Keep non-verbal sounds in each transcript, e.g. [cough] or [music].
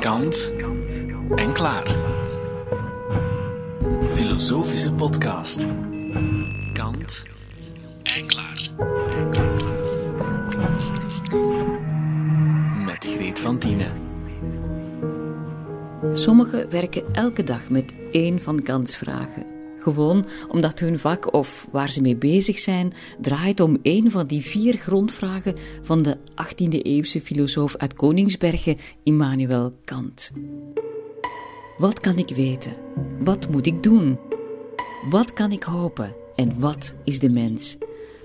Kant en klaar. Filosofische podcast. Kant en klaar. Met Greet van Tienen. Sommigen werken elke dag met één van Kants vragen. Gewoon omdat hun vak of waar ze mee bezig zijn draait om één van die vier grondvragen van de 18e-eeuwse filosoof uit Koningsbergen, Immanuel Kant. Wat kan ik weten? Wat moet ik doen? Wat kan ik hopen? En wat is de mens?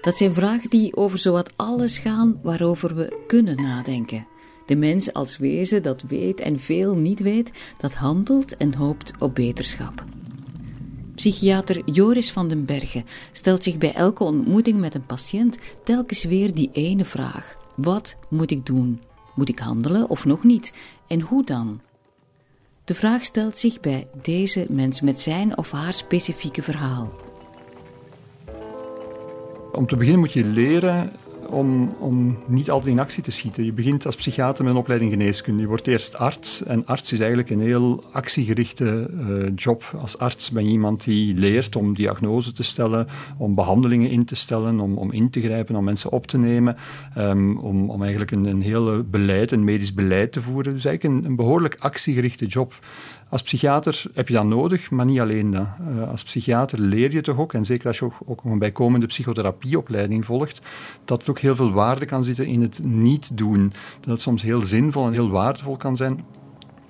Dat zijn vragen die over zowat alles gaan waarover we kunnen nadenken. De mens als wezen dat weet en veel niet weet, dat handelt en hoopt op beterschap. Psychiater Joris van den Bergen stelt zich bij elke ontmoeting met een patiënt telkens weer die ene vraag: wat moet ik doen? Moet ik handelen of nog niet? En hoe dan? De vraag stelt zich bij deze mens met zijn of haar specifieke verhaal. Om te beginnen moet je leren om, om niet altijd in actie te schieten. Je begint als psychiater met een opleiding geneeskunde. Je wordt eerst arts. En arts is eigenlijk een heel actiegerichte uh, job. Als arts ben je iemand die leert om diagnose te stellen, om behandelingen in te stellen, om, om in te grijpen, om mensen op te nemen, um, om, om eigenlijk een, een heel beleid, een medisch beleid te voeren. Dus eigenlijk een behoorlijk actiegerichte job. Als psychiater heb je dat nodig, maar niet alleen dat. Uh, als psychiater leer je toch ook, en zeker als je ook, ook een bijkomende psychotherapieopleiding volgt, dat er ook heel veel waarde kan zitten in het niet doen. Dat het soms heel zinvol en heel waardevol kan zijn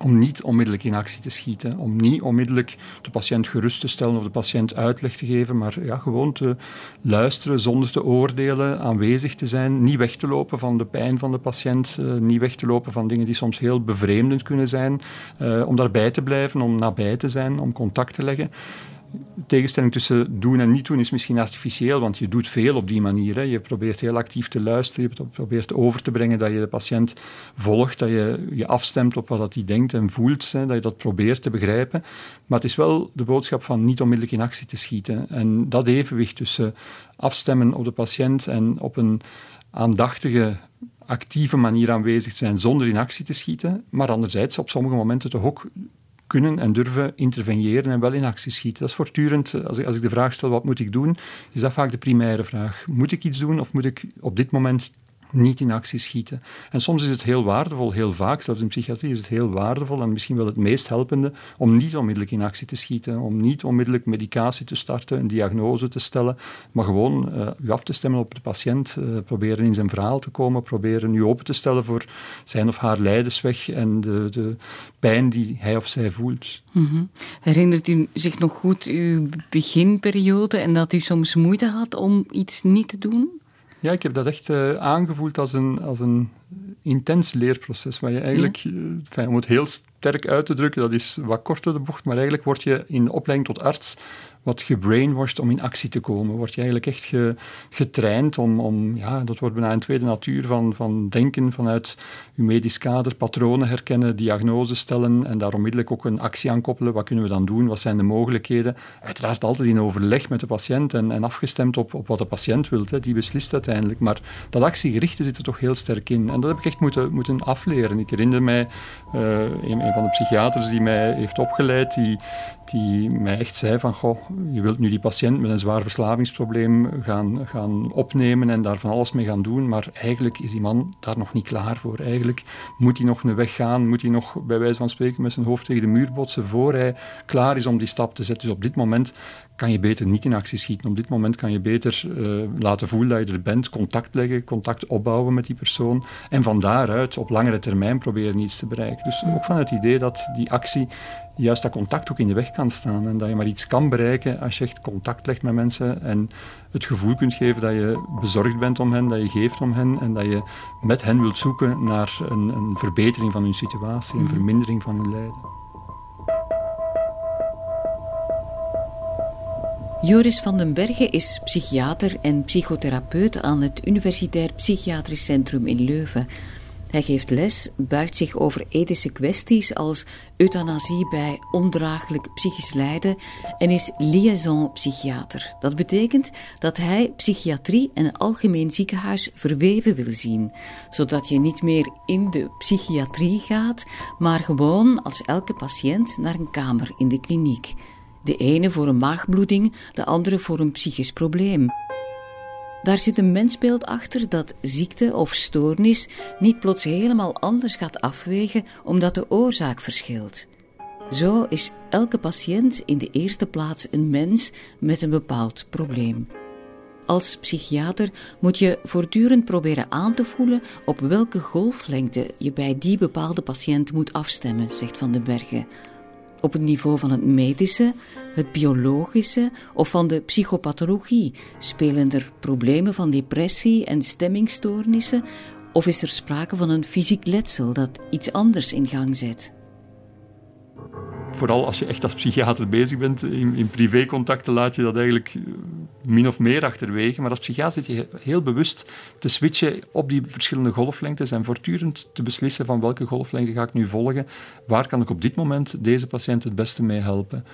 om niet onmiddellijk in actie te schieten, om niet onmiddellijk de patiënt gerust te stellen of de patiënt uitleg te geven, maar ja, gewoon te luisteren zonder te oordelen, aanwezig te zijn, niet weg te lopen van de pijn van de patiënt, uh, niet weg te lopen van dingen die soms heel bevreemdend kunnen zijn, uh, om daarbij te blijven, om nabij te zijn, om contact te leggen de tegenstelling tussen doen en niet doen is misschien artificieel, want je doet veel op die manier. Hè. Je probeert heel actief te luisteren, je probeert over te brengen dat je de patiënt volgt, dat je je afstemt op wat hij denkt en voelt, hè, dat je dat probeert te begrijpen. Maar het is wel de boodschap van niet onmiddellijk in actie te schieten. En dat evenwicht tussen afstemmen op de patiënt en op een aandachtige actieve manier aanwezig zijn zonder in actie te schieten, maar anderzijds op sommige momenten toch ook kunnen en durven interveneren en wel in actie schieten. Dat is voortdurend, als ik, als ik de vraag stel wat moet ik doen, is dat vaak de primaire vraag. Moet ik iets doen of moet ik op dit moment niet in actie schieten. En soms is het heel waardevol, heel vaak, zelfs in psychiatrie is het heel waardevol en misschien wel het meest helpende, om niet onmiddellijk in actie te schieten, om niet onmiddellijk medicatie te starten, een diagnose te stellen, maar gewoon uh, u af te stemmen op de patiënt, uh, proberen in zijn verhaal te komen, proberen u open te stellen voor zijn of haar lijdensweg en de, de pijn die hij of zij voelt. -hmm. Herinnert u zich nog goed uw beginperiode en dat u soms moeite had om iets niet te doen? Ja, ik heb dat echt uh, aangevoeld als een, als een intens leerproces, waar je eigenlijk, ja? uh, enfin, om het heel sterk uit te drukken, dat is wat korter de bocht, maar eigenlijk word je in de opleiding tot arts wat gebrainwashed om in actie te komen. Word je eigenlijk echt ge, getraind om, om, ja, dat wordt bijna een tweede natuur van, van denken vanuit je medisch kader, patronen herkennen, diagnoses stellen en daar onmiddellijk ook een actie aan koppelen. Wat kunnen we dan doen? Wat zijn de mogelijkheden? Uiteraard altijd in overleg met de patiënt en, en afgestemd op, op wat de patiënt wil. Die beslist uiteindelijk. Maar dat actiegerichte zit er toch heel sterk in. En dat heb ik echt moeten, moeten afleren. Ik herinner mij uh, een, een van de psychiaters die mij heeft opgeleid, die, die mij echt zei van, goh, je wilt nu die patiënt met een zwaar verslavingsprobleem gaan, gaan opnemen en daar van alles mee gaan doen, maar eigenlijk is die man daar nog niet klaar voor. Eigenlijk moet hij nog een weg gaan, moet hij nog bij wijze van spreken met zijn hoofd tegen de muur botsen voor hij klaar is om die stap te zetten. Dus op dit moment kan je beter niet in actie schieten. Op dit moment kan je beter uh, laten voelen dat je er bent, contact leggen, contact opbouwen met die persoon en van daaruit op langere termijn proberen iets te bereiken. Dus ook van het idee dat die actie juist dat contact ook in de weg kan staan en dat je maar iets kan bereiken als je echt contact legt met mensen en het gevoel kunt geven dat je bezorgd bent om hen, dat je geeft om hen en dat je met hen wilt zoeken naar een, een verbetering van hun situatie, een vermindering van hun lijden. Joris van den Bergen is psychiater en psychotherapeut aan het Universitair Psychiatrisch Centrum in Leuven. Hij geeft les, buigt zich over ethische kwesties als euthanasie bij ondraaglijk psychisch lijden en is liaison-psychiater. Dat betekent dat hij psychiatrie en een algemeen ziekenhuis verweven wil zien, zodat je niet meer in de psychiatrie gaat, maar gewoon als elke patiënt naar een kamer in de kliniek. De ene voor een maagbloeding, de andere voor een psychisch probleem. Daar zit een mensbeeld achter dat ziekte of stoornis niet plots helemaal anders gaat afwegen omdat de oorzaak verschilt. Zo is elke patiënt in de eerste plaats een mens met een bepaald probleem. Als psychiater moet je voortdurend proberen aan te voelen op welke golflengte je bij die bepaalde patiënt moet afstemmen, zegt Van den Bergen. Op het niveau van het medische, het biologische of van de psychopathologie? Spelen er problemen van depressie en stemmingstoornissen? Of is er sprake van een fysiek letsel dat iets anders in gang zet? Vooral als je echt als psychiater bezig bent, in, in privécontacten laat je dat eigenlijk min of meer achterwege. Maar als psychiater zit je heel bewust te switchen op die verschillende golflengtes en voortdurend te beslissen van welke golflengte ga ik nu volgen, waar kan ik op dit moment deze patiënt het beste mee helpen.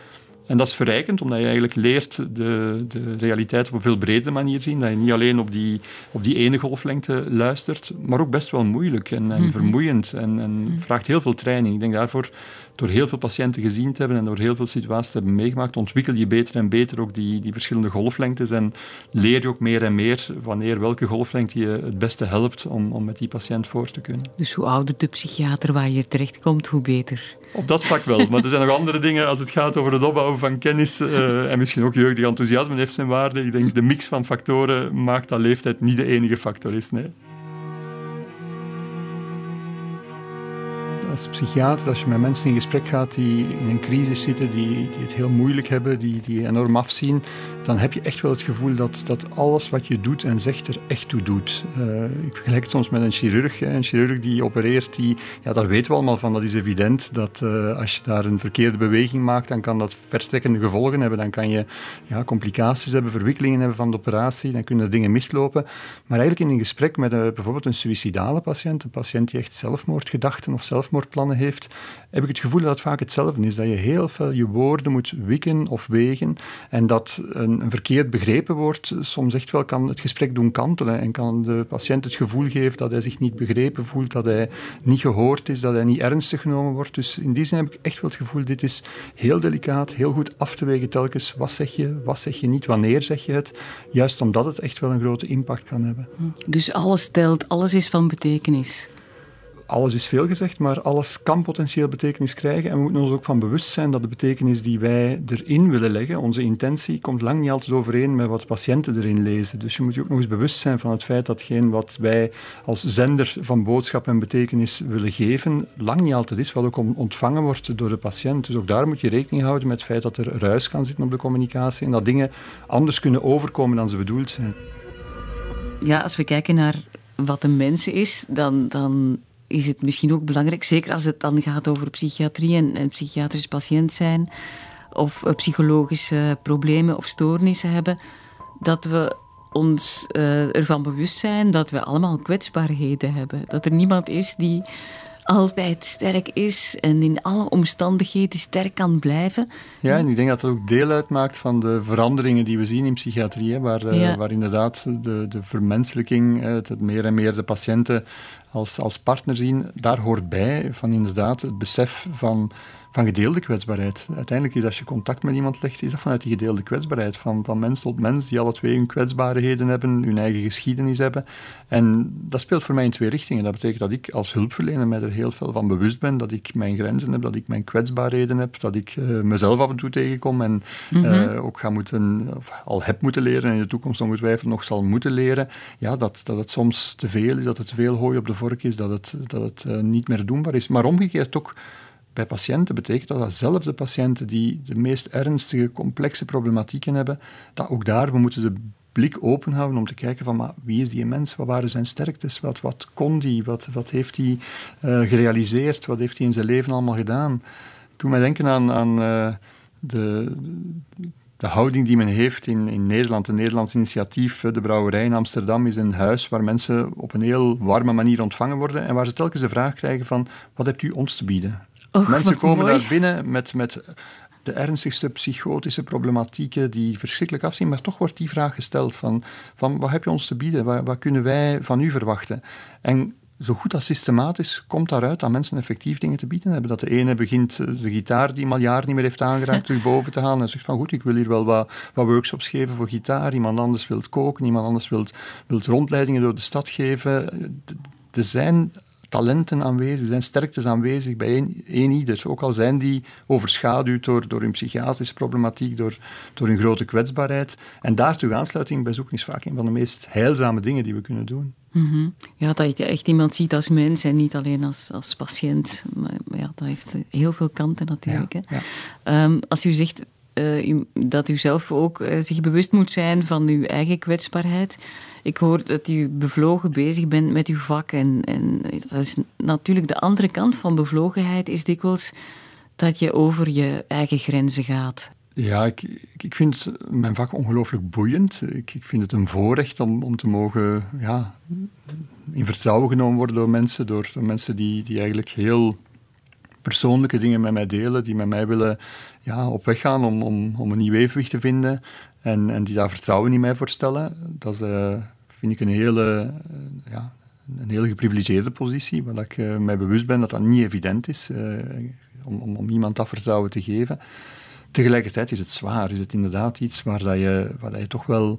En dat is verrijkend, omdat je eigenlijk leert de, de realiteit op een veel bredere manier zien. Dat je niet alleen op die, op die ene golflengte luistert, maar ook best wel moeilijk en, en mhm. vermoeiend. En, en mhm. vraagt heel veel training. Ik denk daarvoor door heel veel patiënten gezien te hebben en door heel veel situaties te hebben meegemaakt, ontwikkel je beter en beter ook die, die verschillende golflengtes en leer je ook meer en meer wanneer welke golflengte je het beste helpt om, om met die patiënt voor te kunnen. Dus hoe ouder de psychiater waar je terechtkomt, hoe beter. Op dat vlak wel, maar er zijn nog andere dingen als het gaat over het opbouwen van kennis uh, en misschien ook jeugdig enthousiasme heeft zijn waarde. Ik denk de mix van factoren maakt dat leeftijd niet de enige factor is. Nee. Als psychiater, als je met mensen in gesprek gaat die in een crisis zitten, die, die het heel moeilijk hebben, die, die enorm afzien, dan heb je echt wel het gevoel dat, dat alles wat je doet en zegt er echt toe doet. Uh, ik vergelijk het soms met een chirurg. Een chirurg die opereert, die, ja, daar weten we allemaal van, dat is evident, dat uh, als je daar een verkeerde beweging maakt, dan kan dat verstrekkende gevolgen hebben. Dan kan je ja, complicaties hebben, verwikkelingen hebben van de operatie, dan kunnen er dingen mislopen. Maar eigenlijk in een gesprek met een, bijvoorbeeld een suïcidale patiënt, een patiënt die echt zelfmoordgedachten of zelfmoordplannen heeft, heb ik het gevoel dat het vaak hetzelfde is. Dat je heel veel je woorden moet wikken of wegen en dat een een, verkeerd begrepen wordt, soms echt wel kan het gesprek doen kantelen en kan de patiënt het gevoel geven dat hij zich niet begrepen voelt, dat hij niet gehoord is, dat hij niet ernstig genomen wordt. Dus in die zin heb ik echt wel het gevoel, dit is heel delicaat, heel goed af te wegen telkens. Wat zeg je, wat zeg je niet, wanneer zeg je het? Juist omdat het echt wel een grote impact kan hebben. Dus alles telt, alles is van betekenis alles is veel gezegd, maar alles kan potentieel betekenis krijgen. En we moeten ons ook van bewust zijn dat de betekenis die wij erin willen leggen, onze intentie, komt lang niet altijd overeen met wat patiënten erin lezen. Dus je moet je ook nog eens bewust zijn van het feit datgene wat wij als zender van boodschap en betekenis willen geven, lang niet altijd is wat ook ontvangen wordt door de patiënt. Dus ook daar moet je rekening houden met het feit dat er ruis kan zitten op de communicatie en dat dingen anders kunnen overkomen dan ze bedoeld zijn. Ja, als we kijken naar wat een mens is, dan, dan is het misschien ook belangrijk, zeker als het dan gaat over psychiatrie en, en psychiatrisch patiënt zijn, of uh, psychologische problemen of stoornissen hebben, dat we ons uh, ervan bewust zijn dat we allemaal kwetsbaarheden hebben. Dat er niemand is die altijd sterk is en in alle omstandigheden sterk kan blijven. Ja, en ik denk dat dat ook deel uitmaakt van de veranderingen die we zien in psychiatrie, waar, uh, waar inderdaad de, de vermenselijking, het meer en meer de patiënten als, als partner zien, daar hoort bij van inderdaad het besef van, van gedeelde kwetsbaarheid. Uiteindelijk is als je contact met iemand legt, is dat vanuit die gedeelde kwetsbaarheid. Van, van mens tot mens, die alle twee hun kwetsbaarheden hebben, hun eigen geschiedenis hebben. En dat speelt voor mij in twee richtingen. Dat betekent dat ik als hulpverlener mij er heel veel van bewust ben, dat ik mijn grenzen heb, dat ik mijn kwetsbaarheden heb, dat ik uh, mezelf af en toe tegenkom en mm ook ga moeten, of al heb moeten leren en in de toekomst ongetwijfeld nog zal moeten leren. Ja, dat, dat het soms te veel is, dat het te veel hooi op de vork is, dat het, dat het uh, niet meer doenbaar is. Maar omgekeerd ook bij patiënten betekent dat datzelfde patiënten die de meest ernstige, complexe problematieken hebben, dat ook daar we moeten de blik open houden om te kijken van maar wie is die mens, wat waren zijn sterktes, wat, wat kon die, wat, wat heeft hij uh, gerealiseerd, wat heeft hij in zijn leven allemaal gedaan. Toen mij denken aan, aan uh, de, de houding die men heeft in, in Nederland, een Nederlands initiatief, de brouwerij in Amsterdam, is een huis waar mensen op een heel warme manier ontvangen worden en waar ze telkens de vraag krijgen van, wat hebt u ons te bieden? Och, mensen komen mooi. daar binnen met, met de ernstigste psychotische problematieken die verschrikkelijk afzien, maar toch wordt die vraag gesteld van, van wat heb je ons te bieden? Wat, wat kunnen wij van u verwachten? En zo goed als systematisch komt daaruit dat mensen effectief dingen te bieden hebben. Dat de ene begint eh, de gitaar die hem al jaren niet meer heeft aangeraakt terug boven te halen en zegt van goed, ik wil hier wel wat, wat workshops geven voor gitaar. Iemand anders wil koken, iemand anders wil rondleidingen door de stad geven. Er zijn talenten aanwezig, zijn sterktes aanwezig bij een, een ieder. Ook al zijn die overschaduwd door, door hun psychiatrische problematiek, door, door hun grote kwetsbaarheid. En daartoe aansluiting bij zoeken is vaak een van de meest heilzame dingen die we kunnen doen. Mhm. Ja, dat je echt iemand ziet als mens en niet alleen als, als patiënt. Maar, maar ja, dat heeft heel veel kanten natuurlijk. Ja, hè. ja. Ehm, als u zegt eh, dat u zelf ook eh, zich bewust moet zijn van uw eigen kwetsbaarheid. Ik hoor dat u bevlogen bezig bent met uw vak. En, en dat is natuurlijk de andere kant van bevlogenheid, is dikwijls dat je over je eigen grenzen gaat. Ja, ik, ik, ik vind mijn vak ongelooflijk boeiend. Ik, ik vind het een voorrecht om, om te mogen ja, in vertrouwen genomen worden door mensen, door, door mensen die, die eigenlijk heel persoonlijke dingen met mij delen, die met mij willen ja, op weg gaan om, om, om een nieuw evenwicht te vinden en, en die daar vertrouwen in mij voor stellen. Dat eh, vind ik een hele, eh, ja, een hele geprivilegeerde positie, waar ik eh, mij bewust ben dat dat niet evident is om, om, om iemand dat vertrouwen te geven. Tegelijkertijd is het zwaar, is het inderdaad iets waar, dat je, waar dat je toch wel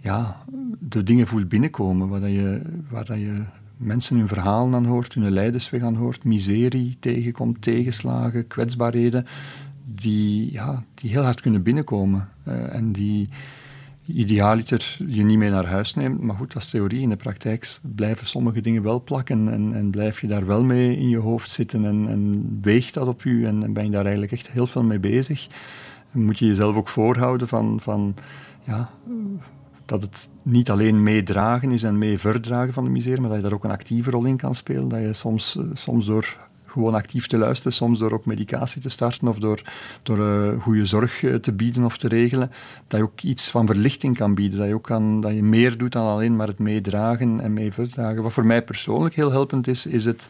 ja, de dingen voelt binnenkomen, waar, dat je, waar dat je mensen hun verhalen aan hoort, hun lijdensweg aan hoort, miserie tegenkomt, tegenslagen, kwetsbaarheden, die, ja, die heel hard kunnen binnenkomen eh, en die idealiter je niet mee naar huis neemt. Maar goed, dat is theorie. In de praktijk blijven sommige dingen wel plakken en, en blijf je daar wel mee in je hoofd zitten en, en weegt dat op je en, en ben je daar eigenlijk echt heel veel mee bezig. Moet je jezelf ook voorhouden van, van ja, dat het niet alleen meedragen is en mee verdragen van de miserie, maar dat je daar ook een actieve rol in kan spelen. Dat je soms, eh, soms door gewoon actief te luisteren, soms door ook medicatie te starten of door, door uh, goede zorg uh, te bieden of te regelen, dat je ook iets van verlichting kan bieden. Dat je ook kan, dat je meer doet dan alleen maar het meedragen en mee verdragen. Wat voor mij persoonlijk heel helpend is, is het,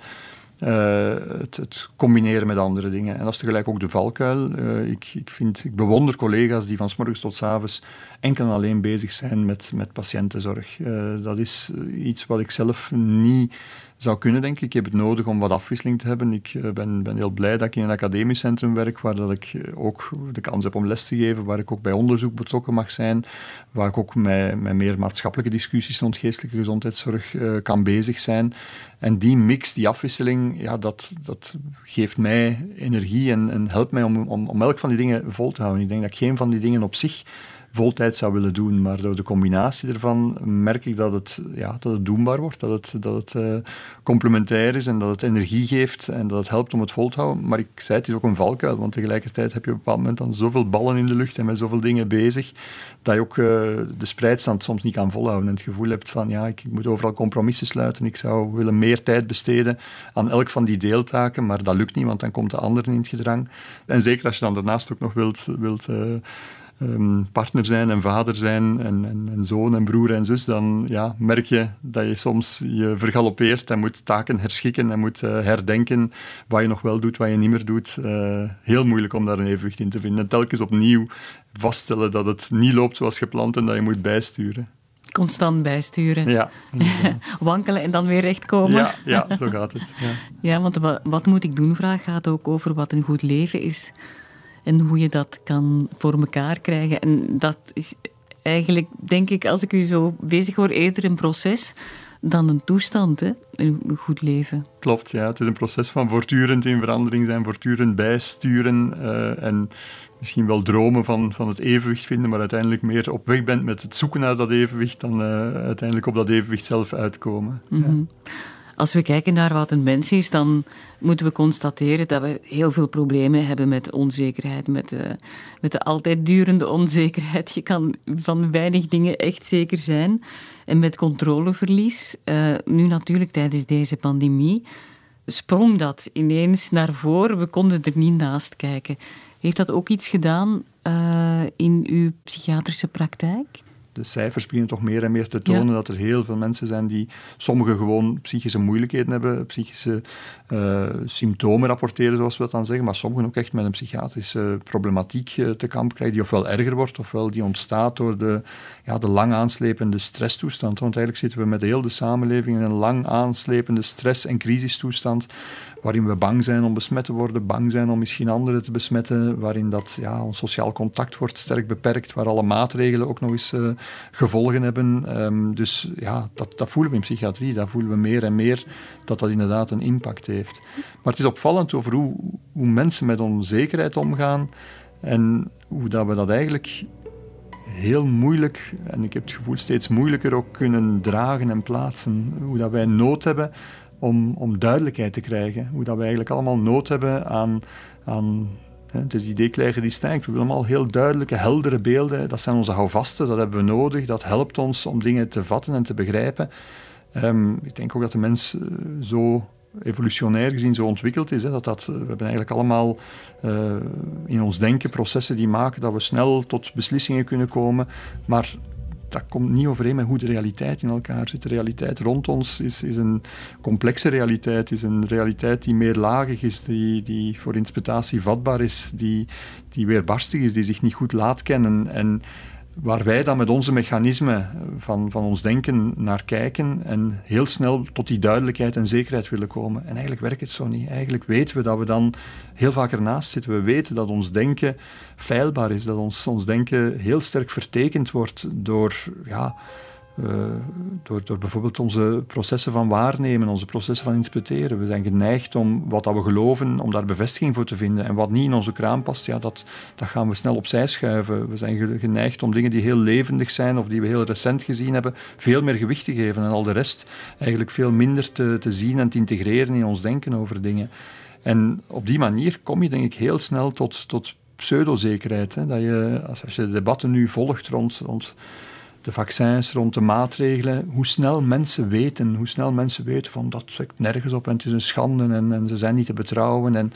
uh, het, het, combineren met andere dingen. En dat is tegelijk ook de valkuil. Ik, ik, vind, ik bewonder collega's die van s morgens tot s avonds enkel en alleen bezig zijn met, met patiëntenzorg. Dat is iets wat ik zelf niet zou kunnen, denk ik. Ik heb het nodig om wat afwisseling te hebben. Ik ben, ben heel blij dat ik in een academisch centrum werk, waar dat ik ook de kans heb om les te geven, waar ik ook bij onderzoek betrokken mag zijn, waar ik ook met, met meer maatschappelijke discussies rond geestelijke gezondheidszorg kan bezig zijn. En die mix, die afwisseling, ja, dat, dat geeft mij energie en, en helpt mij om, om, om elk van die dingen vol te houden. Ik denk dat geen van die dingen op zich voltijd zou willen doen, maar door de combinatie ervan merk ik dat het, ja, dat het doenbaar wordt, dat het, dat het uh, complementair is en dat het energie geeft en dat het helpt om het vol te houden. Maar ik zei, het is ook een valkuil, want tegelijkertijd heb je op een bepaald moment dan zoveel ballen in de lucht en met zoveel dingen bezig, dat je ook uh, de spreidstand soms niet kan volhouden en het gevoel hebt van, ja, ik, ik moet overal compromissen sluiten, ik zou willen meer tijd besteden aan elk van die deeltaken, maar dat lukt niet, want dan komt de ander in het gedrang. En zeker als je dan daarnaast ook nog wilt... wilt uh, Um, partner zijn en vader zijn en, en, en, zoon en broer en zus, dan ja, merk je dat je soms je vergalopeert en moet taken herschikken en moet uh, herdenken wat je nog wel doet, wat je niet meer doet. Uh, heel moeilijk om daar een evenwicht in te vinden. En telkens opnieuw vaststellen dat het niet loopt zoals gepland en dat je moet bijsturen. Constant bijsturen. Ja. [laughs] Wankelen en dan weer rechtkomen. Ja, ja zo gaat het. Ja, [laughs] ja want wat, wat moet ik doen? Vraag gaat ook over wat een goed leven is en hoe je dat kan voor elkaar krijgen. En dat is eigenlijk, denk ik, als ik u zo bezig hoor, eerder een proces dan een toestand, hè? een goed leven. Klopt, ja. Het is een proces van voortdurend in verandering zijn, voortdurend bijsturen uh, en misschien wel dromen van, van het evenwicht vinden, maar uiteindelijk meer op weg bent met het zoeken naar dat evenwicht dan uh, uiteindelijk op dat evenwicht zelf uitkomen. Mm -hmm. ja. Als we kijken naar wat een mens is, dan moeten we constateren dat we heel veel problemen hebben met onzekerheid, met, uh, met de altijd durende onzekerheid. Je kan van weinig dingen echt zeker zijn. En met controleverlies, uh, nu natuurlijk tijdens deze pandemie, sprong dat ineens naar voren. We konden er niet naast kijken. Heeft dat ook iets gedaan uh, in uw psychiatrische praktijk? De cijfers beginnen toch meer en meer te tonen dat er heel veel mensen zijn die sommigen gewoon psychische moeilijkheden hebben, psychische uh, symptomen rapporteren, zoals we dat dan zeggen, maar sommigen ook echt met een psychiatrische problematiek uh, te kamp krijgen, die ofwel erger wordt, ofwel die ontstaat door de, ja, de lang aanslepende stresstoestand. Want eigenlijk zitten we met heel de samenleving in een lang aanslepende stress- en crisistoestand, waarin we bang zijn om besmet te worden, bang zijn om misschien anderen te besmetten, waarin dat, ja, ons sociaal contact wordt sterk beperkt, waar alle maatregelen ook nog eens uh, gevolgen hebben. Um, dus ja, dat, dat voelen we in psychiatrie, dat voelen we meer en meer dat dat inderdaad een impact heeft. Maar het is opvallend over hoe, hoe mensen met onzekerheid omgaan en hoe dat we dat eigenlijk heel moeilijk, en ik heb het gevoel steeds moeilijker ook kunnen dragen en plaatsen. Hoe dat wij nood hebben om, om duidelijkheid te krijgen. Hoe dat we eigenlijk allemaal nood hebben aan, aan het is die idee die stijgt. We willen allemaal heel duidelijke, heldere beelden. Dat zijn onze houvasten, dat hebben we nodig. Dat helpt ons om dingen te vatten en te begrijpen. Um, ik denk ook dat de mens uh, zo evolutionair gezien zo ontwikkeld is. Hè, dat dat, we hebben eigenlijk allemaal uh, in ons denken processen die maken dat we snel tot beslissingen kunnen komen. Maar dat komt niet overeen met hoe de realiteit in elkaar zit. De realiteit rond ons is, is een complexe realiteit, is een realiteit die meerlagig is, die, die voor interpretatie vatbaar is, die, die weerbarstig is, die zich niet goed laat kennen. En waar wij dan met onze mechanismen van, van ons denken naar kijken en heel snel tot die duidelijkheid en zekerheid willen komen. En eigenlijk werkt het zo niet. Eigenlijk weten we dat we dan heel vaak ernaast zitten. We weten dat ons denken feilbaar is, dat ons, ons denken heel sterk vertekend wordt door ja, door, door bijvoorbeeld onze processen van waarnemen, onze processen van interpreteren. We zijn geneigd om wat dat we geloven, om daar bevestiging voor te vinden. En wat niet in onze kraan past, ja, dat, dat gaan we snel opzij schuiven. We zijn geneigd om dingen die heel levendig zijn of die we heel recent gezien hebben, veel meer gewicht te geven. En al de rest eigenlijk veel minder te, te zien en te integreren in ons denken over dingen. En op die manier kom je denk ik heel snel tot, tot pseudozekerheid. Hè? Dat je, als, als je de debatten nu volgt rond, rond de vaccins, rond de maatregelen, hoe snel mensen weten, hoe snel mensen weten van dat zegt nergens op en het is een schande en, en ze zijn niet te betrouwen. En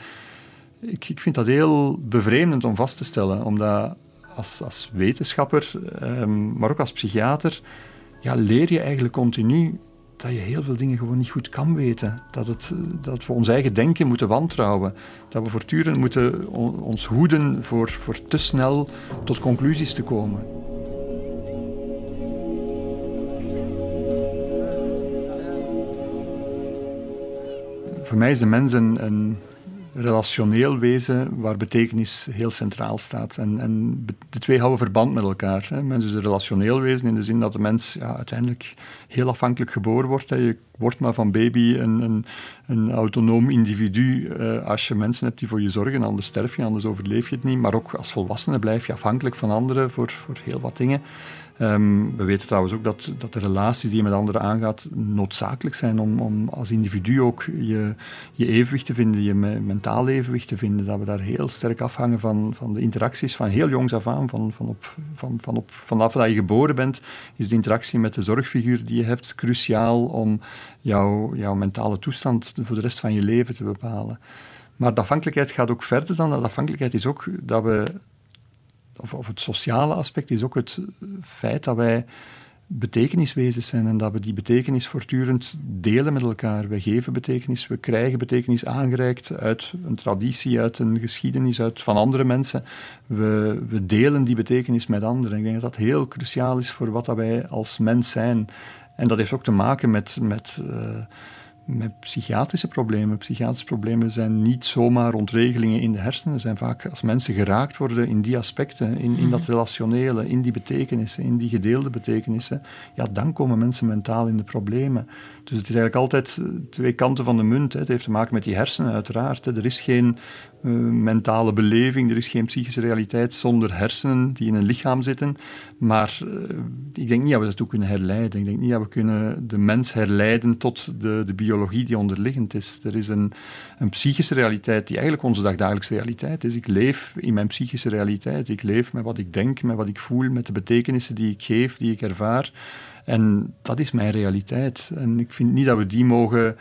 ik, ik vind dat heel bevreemdend om vast te stellen, omdat als, als wetenschapper, um, maar ook als psychiater, ja, leer je eigenlijk continu dat je heel veel dingen gewoon niet goed kan weten. Dat, het, dat we ons eigen denken moeten wantrouwen. Dat we voortdurend moeten ons hoeden voor, voor te snel tot conclusies te komen. Voor mij is de mens een, relationeel wezen waar betekenis heel centraal staat. En, en de twee houden verband met elkaar. Hè. Mens is een relationeel wezen in de zin dat de mens ja, uiteindelijk heel afhankelijk geboren wordt. Je wordt maar van baby een, een, een autonoom individu uh, als je mensen hebt die voor je zorgen. Anders sterf je, anders overleef je het niet. Maar ook als volwassene blijf je afhankelijk van anderen voor, voor heel wat dingen. Um, we weten trouwens ook dat, dat de relaties die je met anderen aangaat noodzakelijk zijn om, om als individu ook je, je evenwicht te vinden, je mentaal evenwicht te vinden. Dat we daar heel sterk afhangen van, van de interacties van heel jongs af aan. Van, van op, van, van op, vanaf dat je geboren bent, is de interactie met de zorgfiguur die je hebt cruciaal om jouw, jouw mentale toestand voor de rest van je leven te bepalen. Maar de afhankelijkheid gaat ook verder dan dat. afhankelijkheid is ook dat we of, of het sociale aspect is ook het feit dat wij betekeniswezens zijn en dat we die betekenis voortdurend delen met elkaar. We geven betekenis, we krijgen betekenis aangereikt uit een traditie, uit een geschiedenis, uit van andere mensen. We, we delen die betekenis met anderen. Ik denk dat dat heel cruciaal is voor wat dat wij als mens zijn. En dat heeft ook te maken met, met uh, met psychiatrische problemen. Psychiatrische problemen zijn niet zomaar ontregelingen in de hersenen. zijn vaak als mensen geraakt worden in die aspecten, in, in dat mhm. relationele, in die betekenissen, in die gedeelde betekenissen, ja, dan komen mensen mentaal in de problemen. Dus het is eigenlijk altijd eh, twee kanten van de munt. Hè. Het heeft te maken met die hersenen, uiteraard. Er is geen uh, mentale beleving, er is geen psychische realiteit zonder hersenen die in een lichaam zitten. Maar uh, ik denk niet dat we dat toe kunnen herleiden. Ik denk niet dat we kunnen de mens herleiden tot de, de biologie die onderliggend is. Er is een, een psychische realiteit die eigenlijk onze dagdagelijkse realiteit is. Ik leef in mijn psychische realiteit. Ik leef met wat ik denk, met wat ik voel, met de betekenissen die ik geef, die ik ervaar. En dat is mijn realiteit. En ik vind niet dat we die mogen,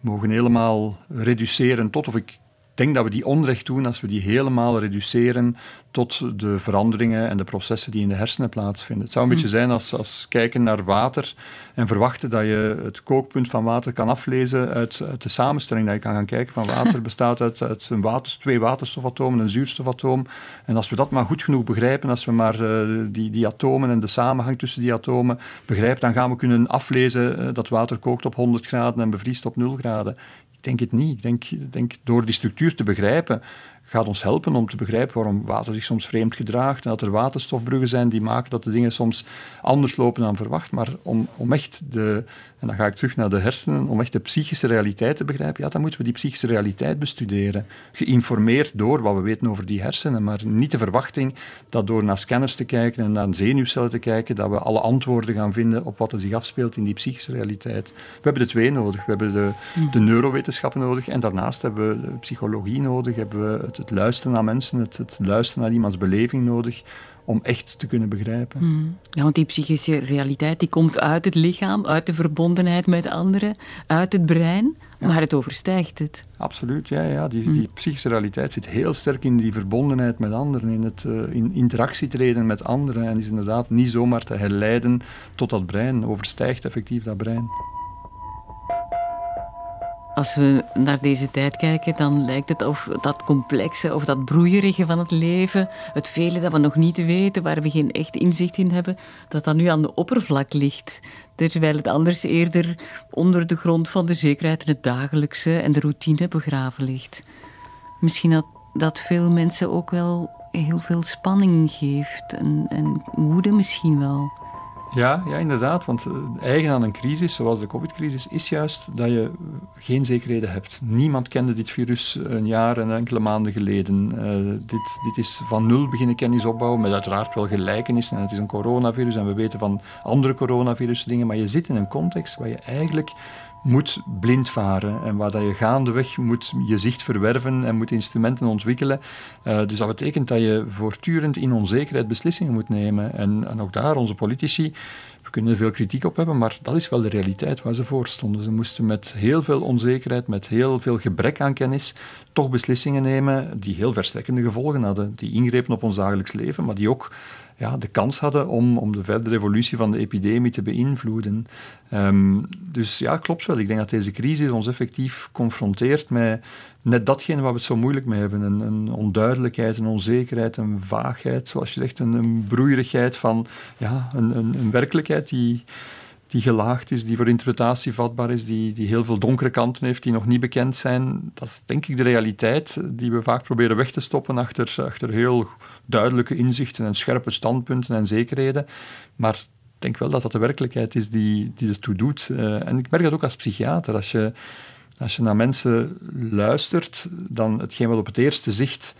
mogen helemaal reduceren tot, of ik denk dat we die onrecht doen als we die helemaal reduceren tot de veranderingen en de processen die in de hersenen plaatsvinden. Het zou een beetje zijn als, als kijken naar water en verwachten dat je het kookpunt van water kan aflezen uit, uit de samenstelling. Dat je kan gaan kijken van water [laughs] bestaat uit, uit een water, twee waterstofatomen, een zuurstofatoom. En als we dat maar goed genoeg begrijpen, als we maar uh, die, die atomen en de samenhang tussen die atomen begrijpen, dan gaan we kunnen aflezen uh, dat water kookt op 100 graden en bevriest op 0 graden. Ik denk het niet. Ik denk, denk door die structuur te begrijpen, gaat ons helpen om te begrijpen waarom water zich soms vreemd gedraagt en dat er waterstofbruggen zijn die maken dat de dingen soms anders lopen dan verwacht. Maar om, om echt de, en dan ga ik terug naar de hersenen, om echt de psychische realiteit te begrijpen, ja, dan moeten we die psychische realiteit bestuderen. Geïnformeerd door wat we weten over die hersenen, maar niet de verwachting dat door naar scanners te kijken en naar zenuwcellen te kijken, dat we alle antwoorden gaan vinden op wat er zich afspeelt in die psychische realiteit. We hebben de twee nodig. We hebben de, de neurowetenschappen nodig en daarnaast hebben we de psychologie nodig, hebben we het, het luisteren naar mensen, het, het luisteren naar iemands beleving nodig om echt te kunnen begrijpen. Hmm. Ja, want die psychische realiteit die komt uit het lichaam, uit de verbondenheid met anderen, uit het brein, maar het overstijgt het. Absoluut, ja. ja. Die, hmm. die psychische realiteit zit heel sterk in die verbondenheid met anderen, in het uh, in interactie treden met anderen en is inderdaad niet zomaar te herleiden tot dat brein, overstijgt effectief dat brein. Als we naar deze tijd kijken, dan lijkt het of dat complexe of dat broeierige van het leven, het vele dat we nog niet weten, waar we geen echt inzicht in hebben, dat dat nu aan de oppervlak ligt. Terwijl het anders eerder onder de grond van de zekerheid en het dagelijkse en de routine begraven ligt. Misschien dat dat veel mensen ook wel heel veel spanning geeft en, en woede misschien wel. Ja, ja, inderdaad. Want eh, eigen aan een crisis, zoals de COVID-crisis, is juist dat je geen zekerheden hebt. Niemand kende dit virus een jaar en enkele maanden geleden. Uh, dit, dit is van nul beginnen kennis opbouwen, met uiteraard wel gelijkenissen. En het is een coronavirus en we weten van andere coronavirus dingen. Maar je zit in een context waar je eigenlijk moet blind varen en waar dat je gaandeweg moet je zicht verwerven en moet instrumenten ontwikkelen. Uh, dus dat betekent dat je voortdurend in onzekerheid beslissingen moet nemen. En, en ook daar, onze politici, we kunnen er veel kritiek op hebben, maar dat is wel de realiteit waar ze voor stonden. Ze moesten met heel veel onzekerheid, met heel veel gebrek aan kennis, toch beslissingen nemen die heel verstrekkende gevolgen hadden, die ingrepen op ons dagelijks leven, maar die ook ja, de kans hadden om, om de verdere evolutie van de epidemie te beïnvloeden. Um, dus ja, klopt wel. Ik denk dat deze crisis ons effectief confronteert met net datgene waar we het zo moeilijk mee hebben. Een, een onduidelijkheid, een onzekerheid, een vaagheid, zoals je zegt, een, een broeierigheid van ja, een, een, een werkelijkheid die die gelaagd is, die voor interpretatie vatbaar is, die, die heel veel donkere kanten heeft, die nog niet bekend zijn. Dat is denk ik de realiteit die we vaak proberen weg te stoppen achter, achter heel duidelijke inzichten en scherpe standpunten en zekerheden. Maar ik denk wel dat dat de werkelijkheid is die, die ertoe doet. Uh, en ik merk dat ook als psychiater. Als je, als je naar mensen luistert, dan hetgeen wat op het eerste zicht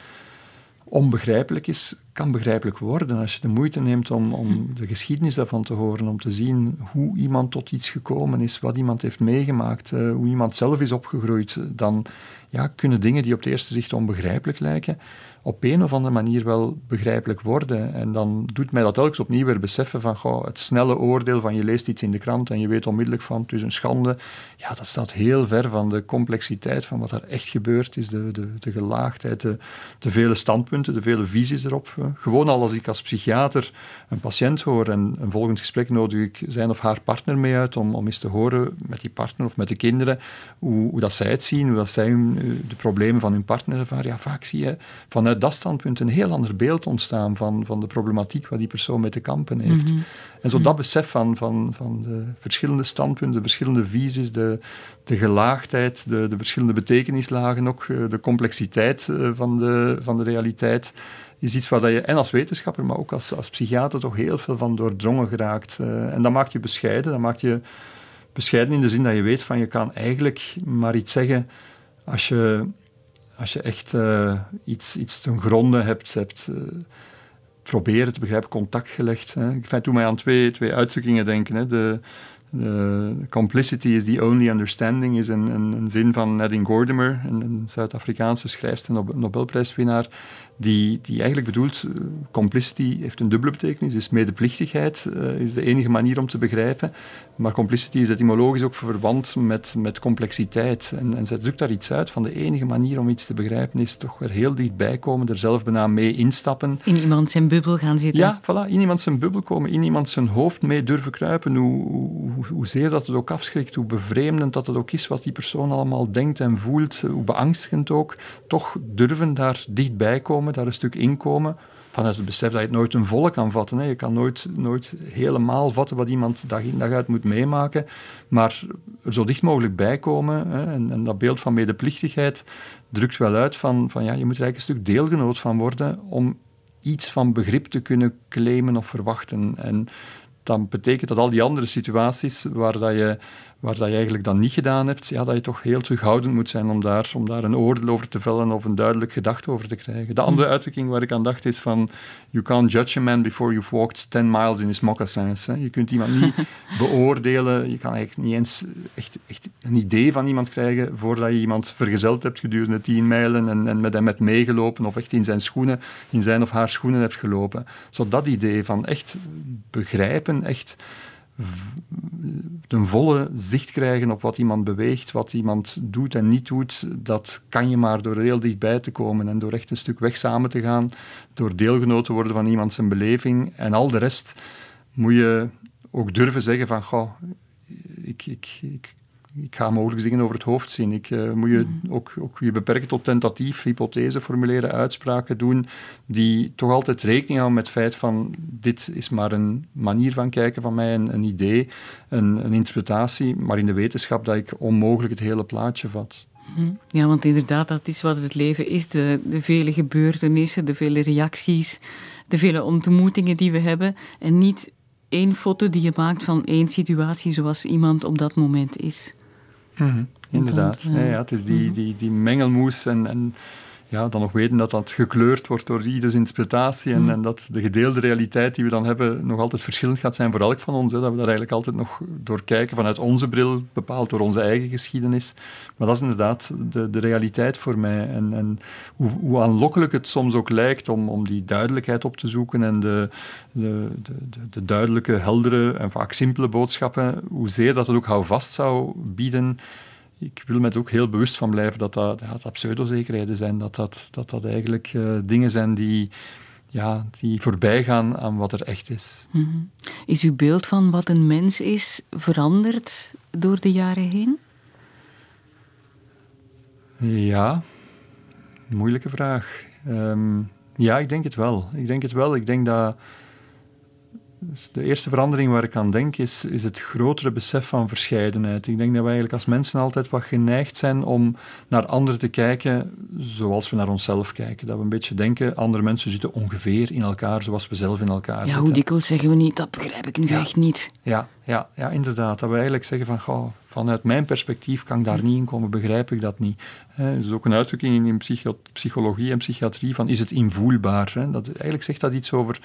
onbegrijpelijk is, kan begrijpelijk worden als je de moeite neemt om, om de geschiedenis daarvan te horen, om te zien hoe iemand tot iets gekomen is, wat iemand heeft meegemaakt, uh, hoe iemand zelf is opgegroeid, dan ja, kunnen dingen die op het eerste zicht onbegrijpelijk lijken, op een of andere manier wel begrijpelijk worden. En dan doet mij dat telkens opnieuw weer beseffen van goh, het snelle oordeel van je leest iets in de krant en je weet onmiddellijk van het is een schande. Ja, dat staat heel ver van de complexiteit van wat er echt gebeurd is, de, de, de gelaagdheid, de, de vele standpunten, de vele visies erop. Gewoon al als ik als psychiater een patiënt hoor en een volgend gesprek nodig ik zijn of haar partner mee uit om, om eens te horen met die partner of met de kinderen hoe, hoe dat zij het zien, hoe dat zij de problemen van hun partner ervaren. Ja, vaak zie je vanuit dat standpunt een heel ander beeld ontstaan van, van de problematiek waar die persoon mee te kampen heeft. Mhm. En zo dat besef van, van, van de verschillende standpunten, de verschillende visies, de, de gelaagdheid, de, de verschillende betekenislagen ook, eh, de complexiteit eh, van de, van de realiteit, is iets waar je, en als wetenschapper, maar ook als, als psychiater, toch heel veel van doordrongen geraakt. Eh, en dat maakt je bescheiden, dat maakt je bescheiden in de zin dat je weet van je kan eigenlijk maar iets zeggen als je als je echt uh, iets, iets ten gronde hebt, hebt uh, proberen te begrijpen, contact gelegd. Hè. Ik vind toen mij aan twee, twee uitdrukkingen denken. Hè. De, Uh, complicity is the only understanding is een, een, een zin van Nadine Gordimer, een, een Zuid-Afrikaanse schrijfster en Nobelprijswinnaar, die, die eigenlijk bedoelt, uh, complicity heeft een dubbele betekenis, is medeplichtigheid, uh, is de enige manier om te begrijpen. Maar complicity is etymologisch ook verwant met, met complexiteit. En, en zij drukt daar iets uit van de enige manier om iets te begrijpen is toch weer heel dichtbij komen, er zelf bijna mee instappen. In iemand zijn bubbel gaan zitten. Ja, voilà, in iemand zijn bubbel komen, in iemand zijn hoofd mee durven kruipen. Hoe, hoe, hoezeer dat het ook afschrikt, hoe bevreemdend dat het ook is wat die persoon allemaal denkt en voelt, hoe beangstigend ook, toch durven daar dichtbij komen, daar een stuk inkomen vanuit het besef dat je het nooit een volle kan vatten. Hè. Je kan nooit, nooit helemaal vatten wat iemand dag in dag uit moet meemaken, maar er zo dicht mogelijk bij komen. Hè. En, en, dat beeld van medeplichtigheid drukt wel uit van, van ja, je moet er eigenlijk een stuk deelgenoot van worden om iets van begrip te kunnen claimen of verwachten. En dan betekent dat al die andere situaties waar dat je waar dat je eigenlijk dan niet gedaan hebt, ja, dat je toch heel terughoudend moet zijn om daar, om daar een oordeel over te vellen of een duidelijk gedachte over te krijgen. De andere hmm. uitdrukking waar ik aan dacht is van you can't judge a man before you've walked 10 miles in his moccasins. Hè. Je kunt iemand niet [laughs] beoordelen, je kan eigenlijk niet eens echt, echt een idee van iemand krijgen voordat je iemand vergezeld hebt gedurende 10 mijlen en, en met hem hebt meegelopen of echt in zijn schoenen, in zijn of haar schoenen hebt gelopen. Zo dat idee van echt begrijpen, echt een volle zicht krijgen op wat iemand beweegt, wat iemand doet en niet doet, dat kan je maar door heel dichtbij te komen en door echt een stuk weg samen te gaan, door deelgenoot te worden van iemand zijn beleving. En al de rest moet je ook durven zeggen van, goh, ik, ik, ik ik ga mogelijk dingen over het hoofd zien. Ik uh, moet je mhm. ook, ook je beperken tot tentatief, hypothese formuleren, uitspraken doen, die toch altijd rekening houden met het feit van dit is maar een manier van kijken van mij, een, een idee, een, een, interpretatie, maar in de wetenschap dat ik onmogelijk het hele plaatje vat. Mhm. Ja, want inderdaad, dat is wat het leven is. De, de vele gebeurtenissen, de vele reacties, de vele ontmoetingen die we hebben. En niet één foto die je maakt van één situatie zoals iemand op dat moment is. Mhm. Inderdaad. ja. ja. het is die, mhm. die, die mengelmoes en, en ja, dan nog weten dat dat gekleurd wordt door ieders interpretatie en, mhm. en, dat de gedeelde realiteit die we dan hebben nog altijd verschillend gaat zijn voor elk van ons. Hè, dat we daar eigenlijk altijd nog door kijken vanuit onze bril, bepaald door onze eigen geschiedenis. Maar dat is inderdaad de, de realiteit voor mij. En, en hoe, hoe, aanlokkelijk het soms ook lijkt om, om die duidelijkheid op te zoeken en de, de, de, de duidelijke, heldere en vaak simpele boodschappen, hoezeer dat het ook houvast zou bieden ik wil me er ook heel bewust van blijven dat dat, ja, dat pseudozekerheden zijn, dat dat, dat, dat eigenlijk uh, dingen zijn die, ja, die voorbij gaan aan wat er echt is. Mm -hmm. Is uw beeld van wat een mens is veranderd door de jaren heen? Ja, moeilijke vraag. Um, ja, ik denk het wel. Ik denk het wel. Ik denk dat dus de eerste verandering waar ik aan denk is, is het grotere besef van verscheidenheid. Ik denk dat we eigenlijk als mensen altijd wat geneigd zijn om naar anderen te kijken zoals we naar onszelf kijken. Dat we een beetje denken, andere mensen zitten ongeveer in elkaar zoals we zelf in elkaar ja, zitten. hoe dikwijls zeggen we niet, dat begrijp ik nu echt niet. Ja, ja, ja, inderdaad. Dat we eigenlijk zeggen van, goh, vanuit mijn perspectief kan ik daar niet in komen, begrijp ik dat niet. Er is ook een uitdrukking in psychologie en psychiatrie van, is het invoelbaar? Dat, eigenlijk zegt dat iets over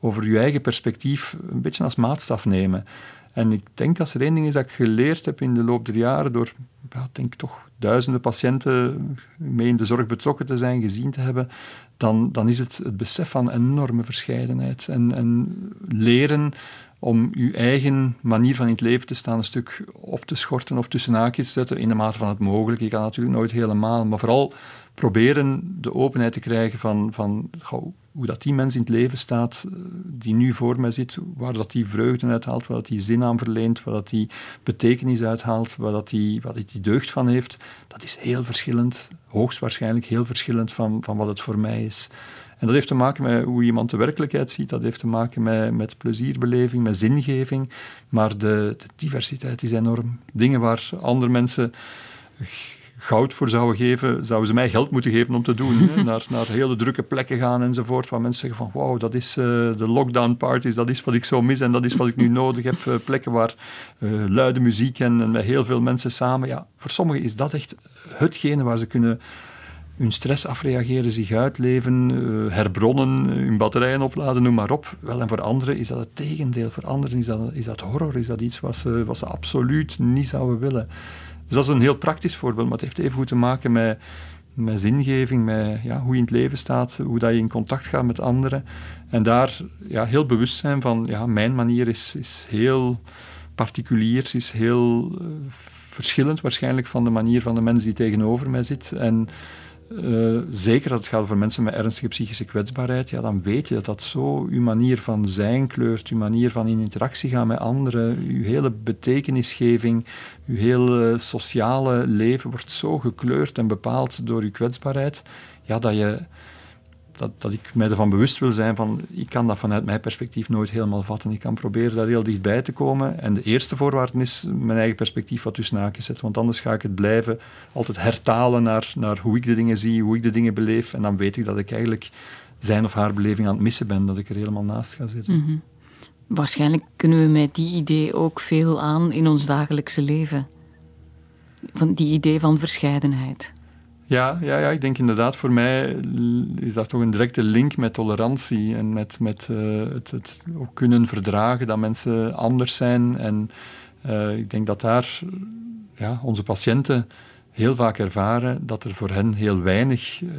over je eigen perspectief een beetje als maatstaf nemen. En ik denk als er één ding is dat ik geleerd heb in de loop der jaren, door ja, denk toch duizenden patiënten mee in de zorg betrokken te zijn, gezien te hebben, dan, dan is het het besef van enorme verscheidenheid. En, en leren om je eigen manier van in het leven te staan een stuk op te schorten of tussen haakjes te zetten, in de mate van het mogelijke. Je kan natuurlijk nooit helemaal, maar vooral proberen de openheid te krijgen van, van hoe dat die mens in het leven staat, eh, die nu voor mij zit, waar dat die vreugde uithaalt, waar dat die zin aan verleent, waar dat die betekenis uithaalt, waar dat die, wat die deugd van heeft, dat is heel verschillend, hoogstwaarschijnlijk heel verschillend van, van wat het voor mij is. En dat heeft te maken met hoe iemand de werkelijkheid ziet, dat heeft te maken met, met plezierbeleving, met zingeving, maar de, de diversiteit is enorm. Dingen waar andere mensen goud voor zouden geven, zouden ze mij geld moeten geven om te doen. [laughs] naar, naar hele drukke plekken gaan enzovoort, waar mensen zeggen van wauw, dat is uh, de lockdown parties, dat is wat ik zo mis en dat is wat ik nu [laughs] nodig heb. Uh, plekken waar uh, luide muziek en, en, met heel veel mensen samen. Ja, voor sommigen is dat echt hetgene waar ze kunnen hun stress afreageren, zich uitleven, herbronnen, hun batterijen opladen, noem maar op. Wel, en voor anderen is dat het tegendeel. Voor anderen is dat, is dat horror, is dat iets wat ze, wat ze absoluut niet zouden willen. Dus dat is een heel praktisch voorbeeld, maar het heeft even goed te maken met, met zingeving, met ja, hoe je in het leven staat, hoe dat je in contact gaat met anderen. En daar ja, heel bewust zijn van, ja, mijn manier is, is heel particulier, is heel uh, verschillend waarschijnlijk van de manier van de mens die tegenover mij zit. En uh, zeker als het gaat over mensen met ernstige psychische kwetsbaarheid, ja, dan weet je dat dat zo uw manier van zijn kleurt, uw manier van in interactie gaan met anderen, uw hele betekenisgeving, uw hele sociale leven wordt zo gekleurd en bepaald door uw kwetsbaarheid, ja, dat je dat, dat ik mij ervan bewust wil zijn van, ik kan dat vanuit mijn perspectief nooit helemaal vatten. Ik kan proberen daar heel dichtbij te komen. En de eerste voorwaarde is mijn eigen perspectief wat tussen haakjes zetten. Want anders ga ik het blijven altijd hertalen naar, naar hoe ik de dingen zie, hoe ik de dingen beleef. En dan weet ik dat ik eigenlijk zijn of haar beleving aan het missen ben, dat ik er helemaal naast ga zitten. Mhm. Waarschijnlijk kunnen we met die idee ook veel aan in ons dagelijkse leven. Van die idee van verscheidenheid. Ja, ja, ja, ik denk inderdaad, voor mij is dat toch een directe link met tolerantie en met, met uh, het, het ook kunnen verdragen dat mensen anders zijn. En uh, ik denk dat daar ja, onze patiënten heel vaak ervaren dat er voor hen heel weinig uh,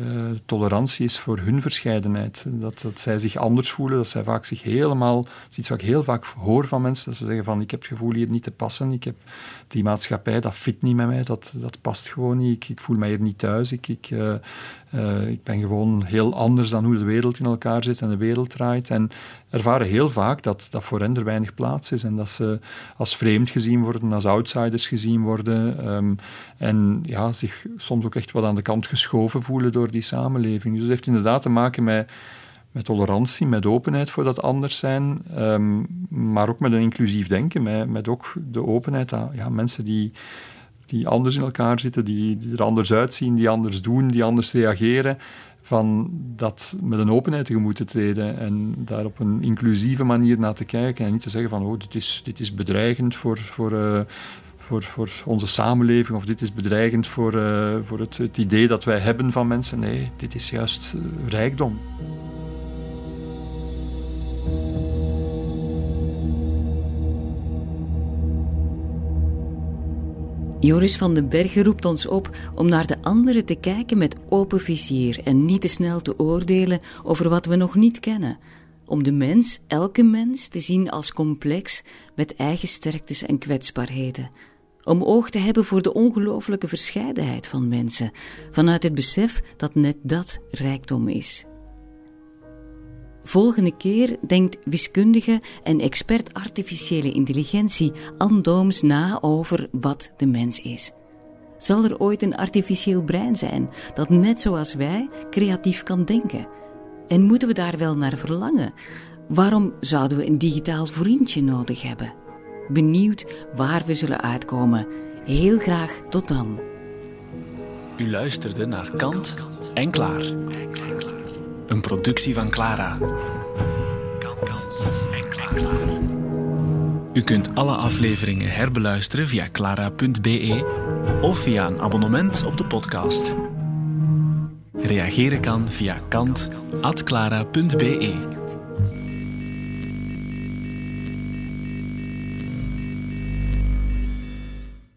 tolerantie is voor hun verscheidenheid. Dat, dat zij zich anders voelen, dat zij vaak zich helemaal... Dat is iets wat ik heel vaak hoor van mensen, dat ze zeggen van ik heb het gevoel hier niet te passen, ik heb die maatschappij, dat fit niet met mij, dat, dat past gewoon niet, ik, ik voel mij hier niet thuis, ik, ik, uh, uh, ik ben gewoon heel anders dan hoe de wereld in elkaar zit en de wereld draait. En ervaren heel vaak dat, dat voor hen er weinig plaats is en dat ze als vreemd gezien worden, als outsiders gezien worden um, en ja, zich soms ook echt wat aan de kant geschoven voelen door die samenleving. Dus het heeft inderdaad te maken met met tolerantie, met openheid voor dat anders zijn, um, maar ook met een inclusief denken, met, met ook de openheid aan ja, mensen die, die anders in elkaar zitten, die, die, er anders uitzien, die anders doen, die anders reageren, van dat met een openheid tegemoet te treden en daar op een inclusieve manier naar te kijken en niet te zeggen van oh, dit is, dit is bedreigend voor... voor uh, voor, voor onze samenleving of dit is bedreigend voor, uh, voor het, het, idee dat wij hebben van mensen. Nee, dit is juist uh, rijkdom. Joris van den Bergen roept ons op om naar de anderen te kijken met open vizier en niet te snel te oordelen over wat we nog niet kennen. Om de mens, elke mens, te zien als complex met eigen sterktes en kwetsbaarheden. Om oog te hebben voor de ongelooflijke verscheidenheid van mensen, vanuit het besef dat net dat rijkdom is. Volgende keer denkt wiskundige en expert artificiële intelligentie andooms na over wat de mens is. Zal er ooit een artificieel brein zijn dat net zoals wij creatief kan denken? En moeten we daar wel naar verlangen? Waarom zouden we een digitaal vriendje nodig hebben? Benieuwd waar we zullen uitkomen. Heel graag tot dan. U luisterde naar Kant en Klaar. Een productie van Clara. Kant en Klaar. U kunt alle afleveringen herbeluisteren via clara.be of via een abonnement op de podcast. Reageren kan via kant.clara.be.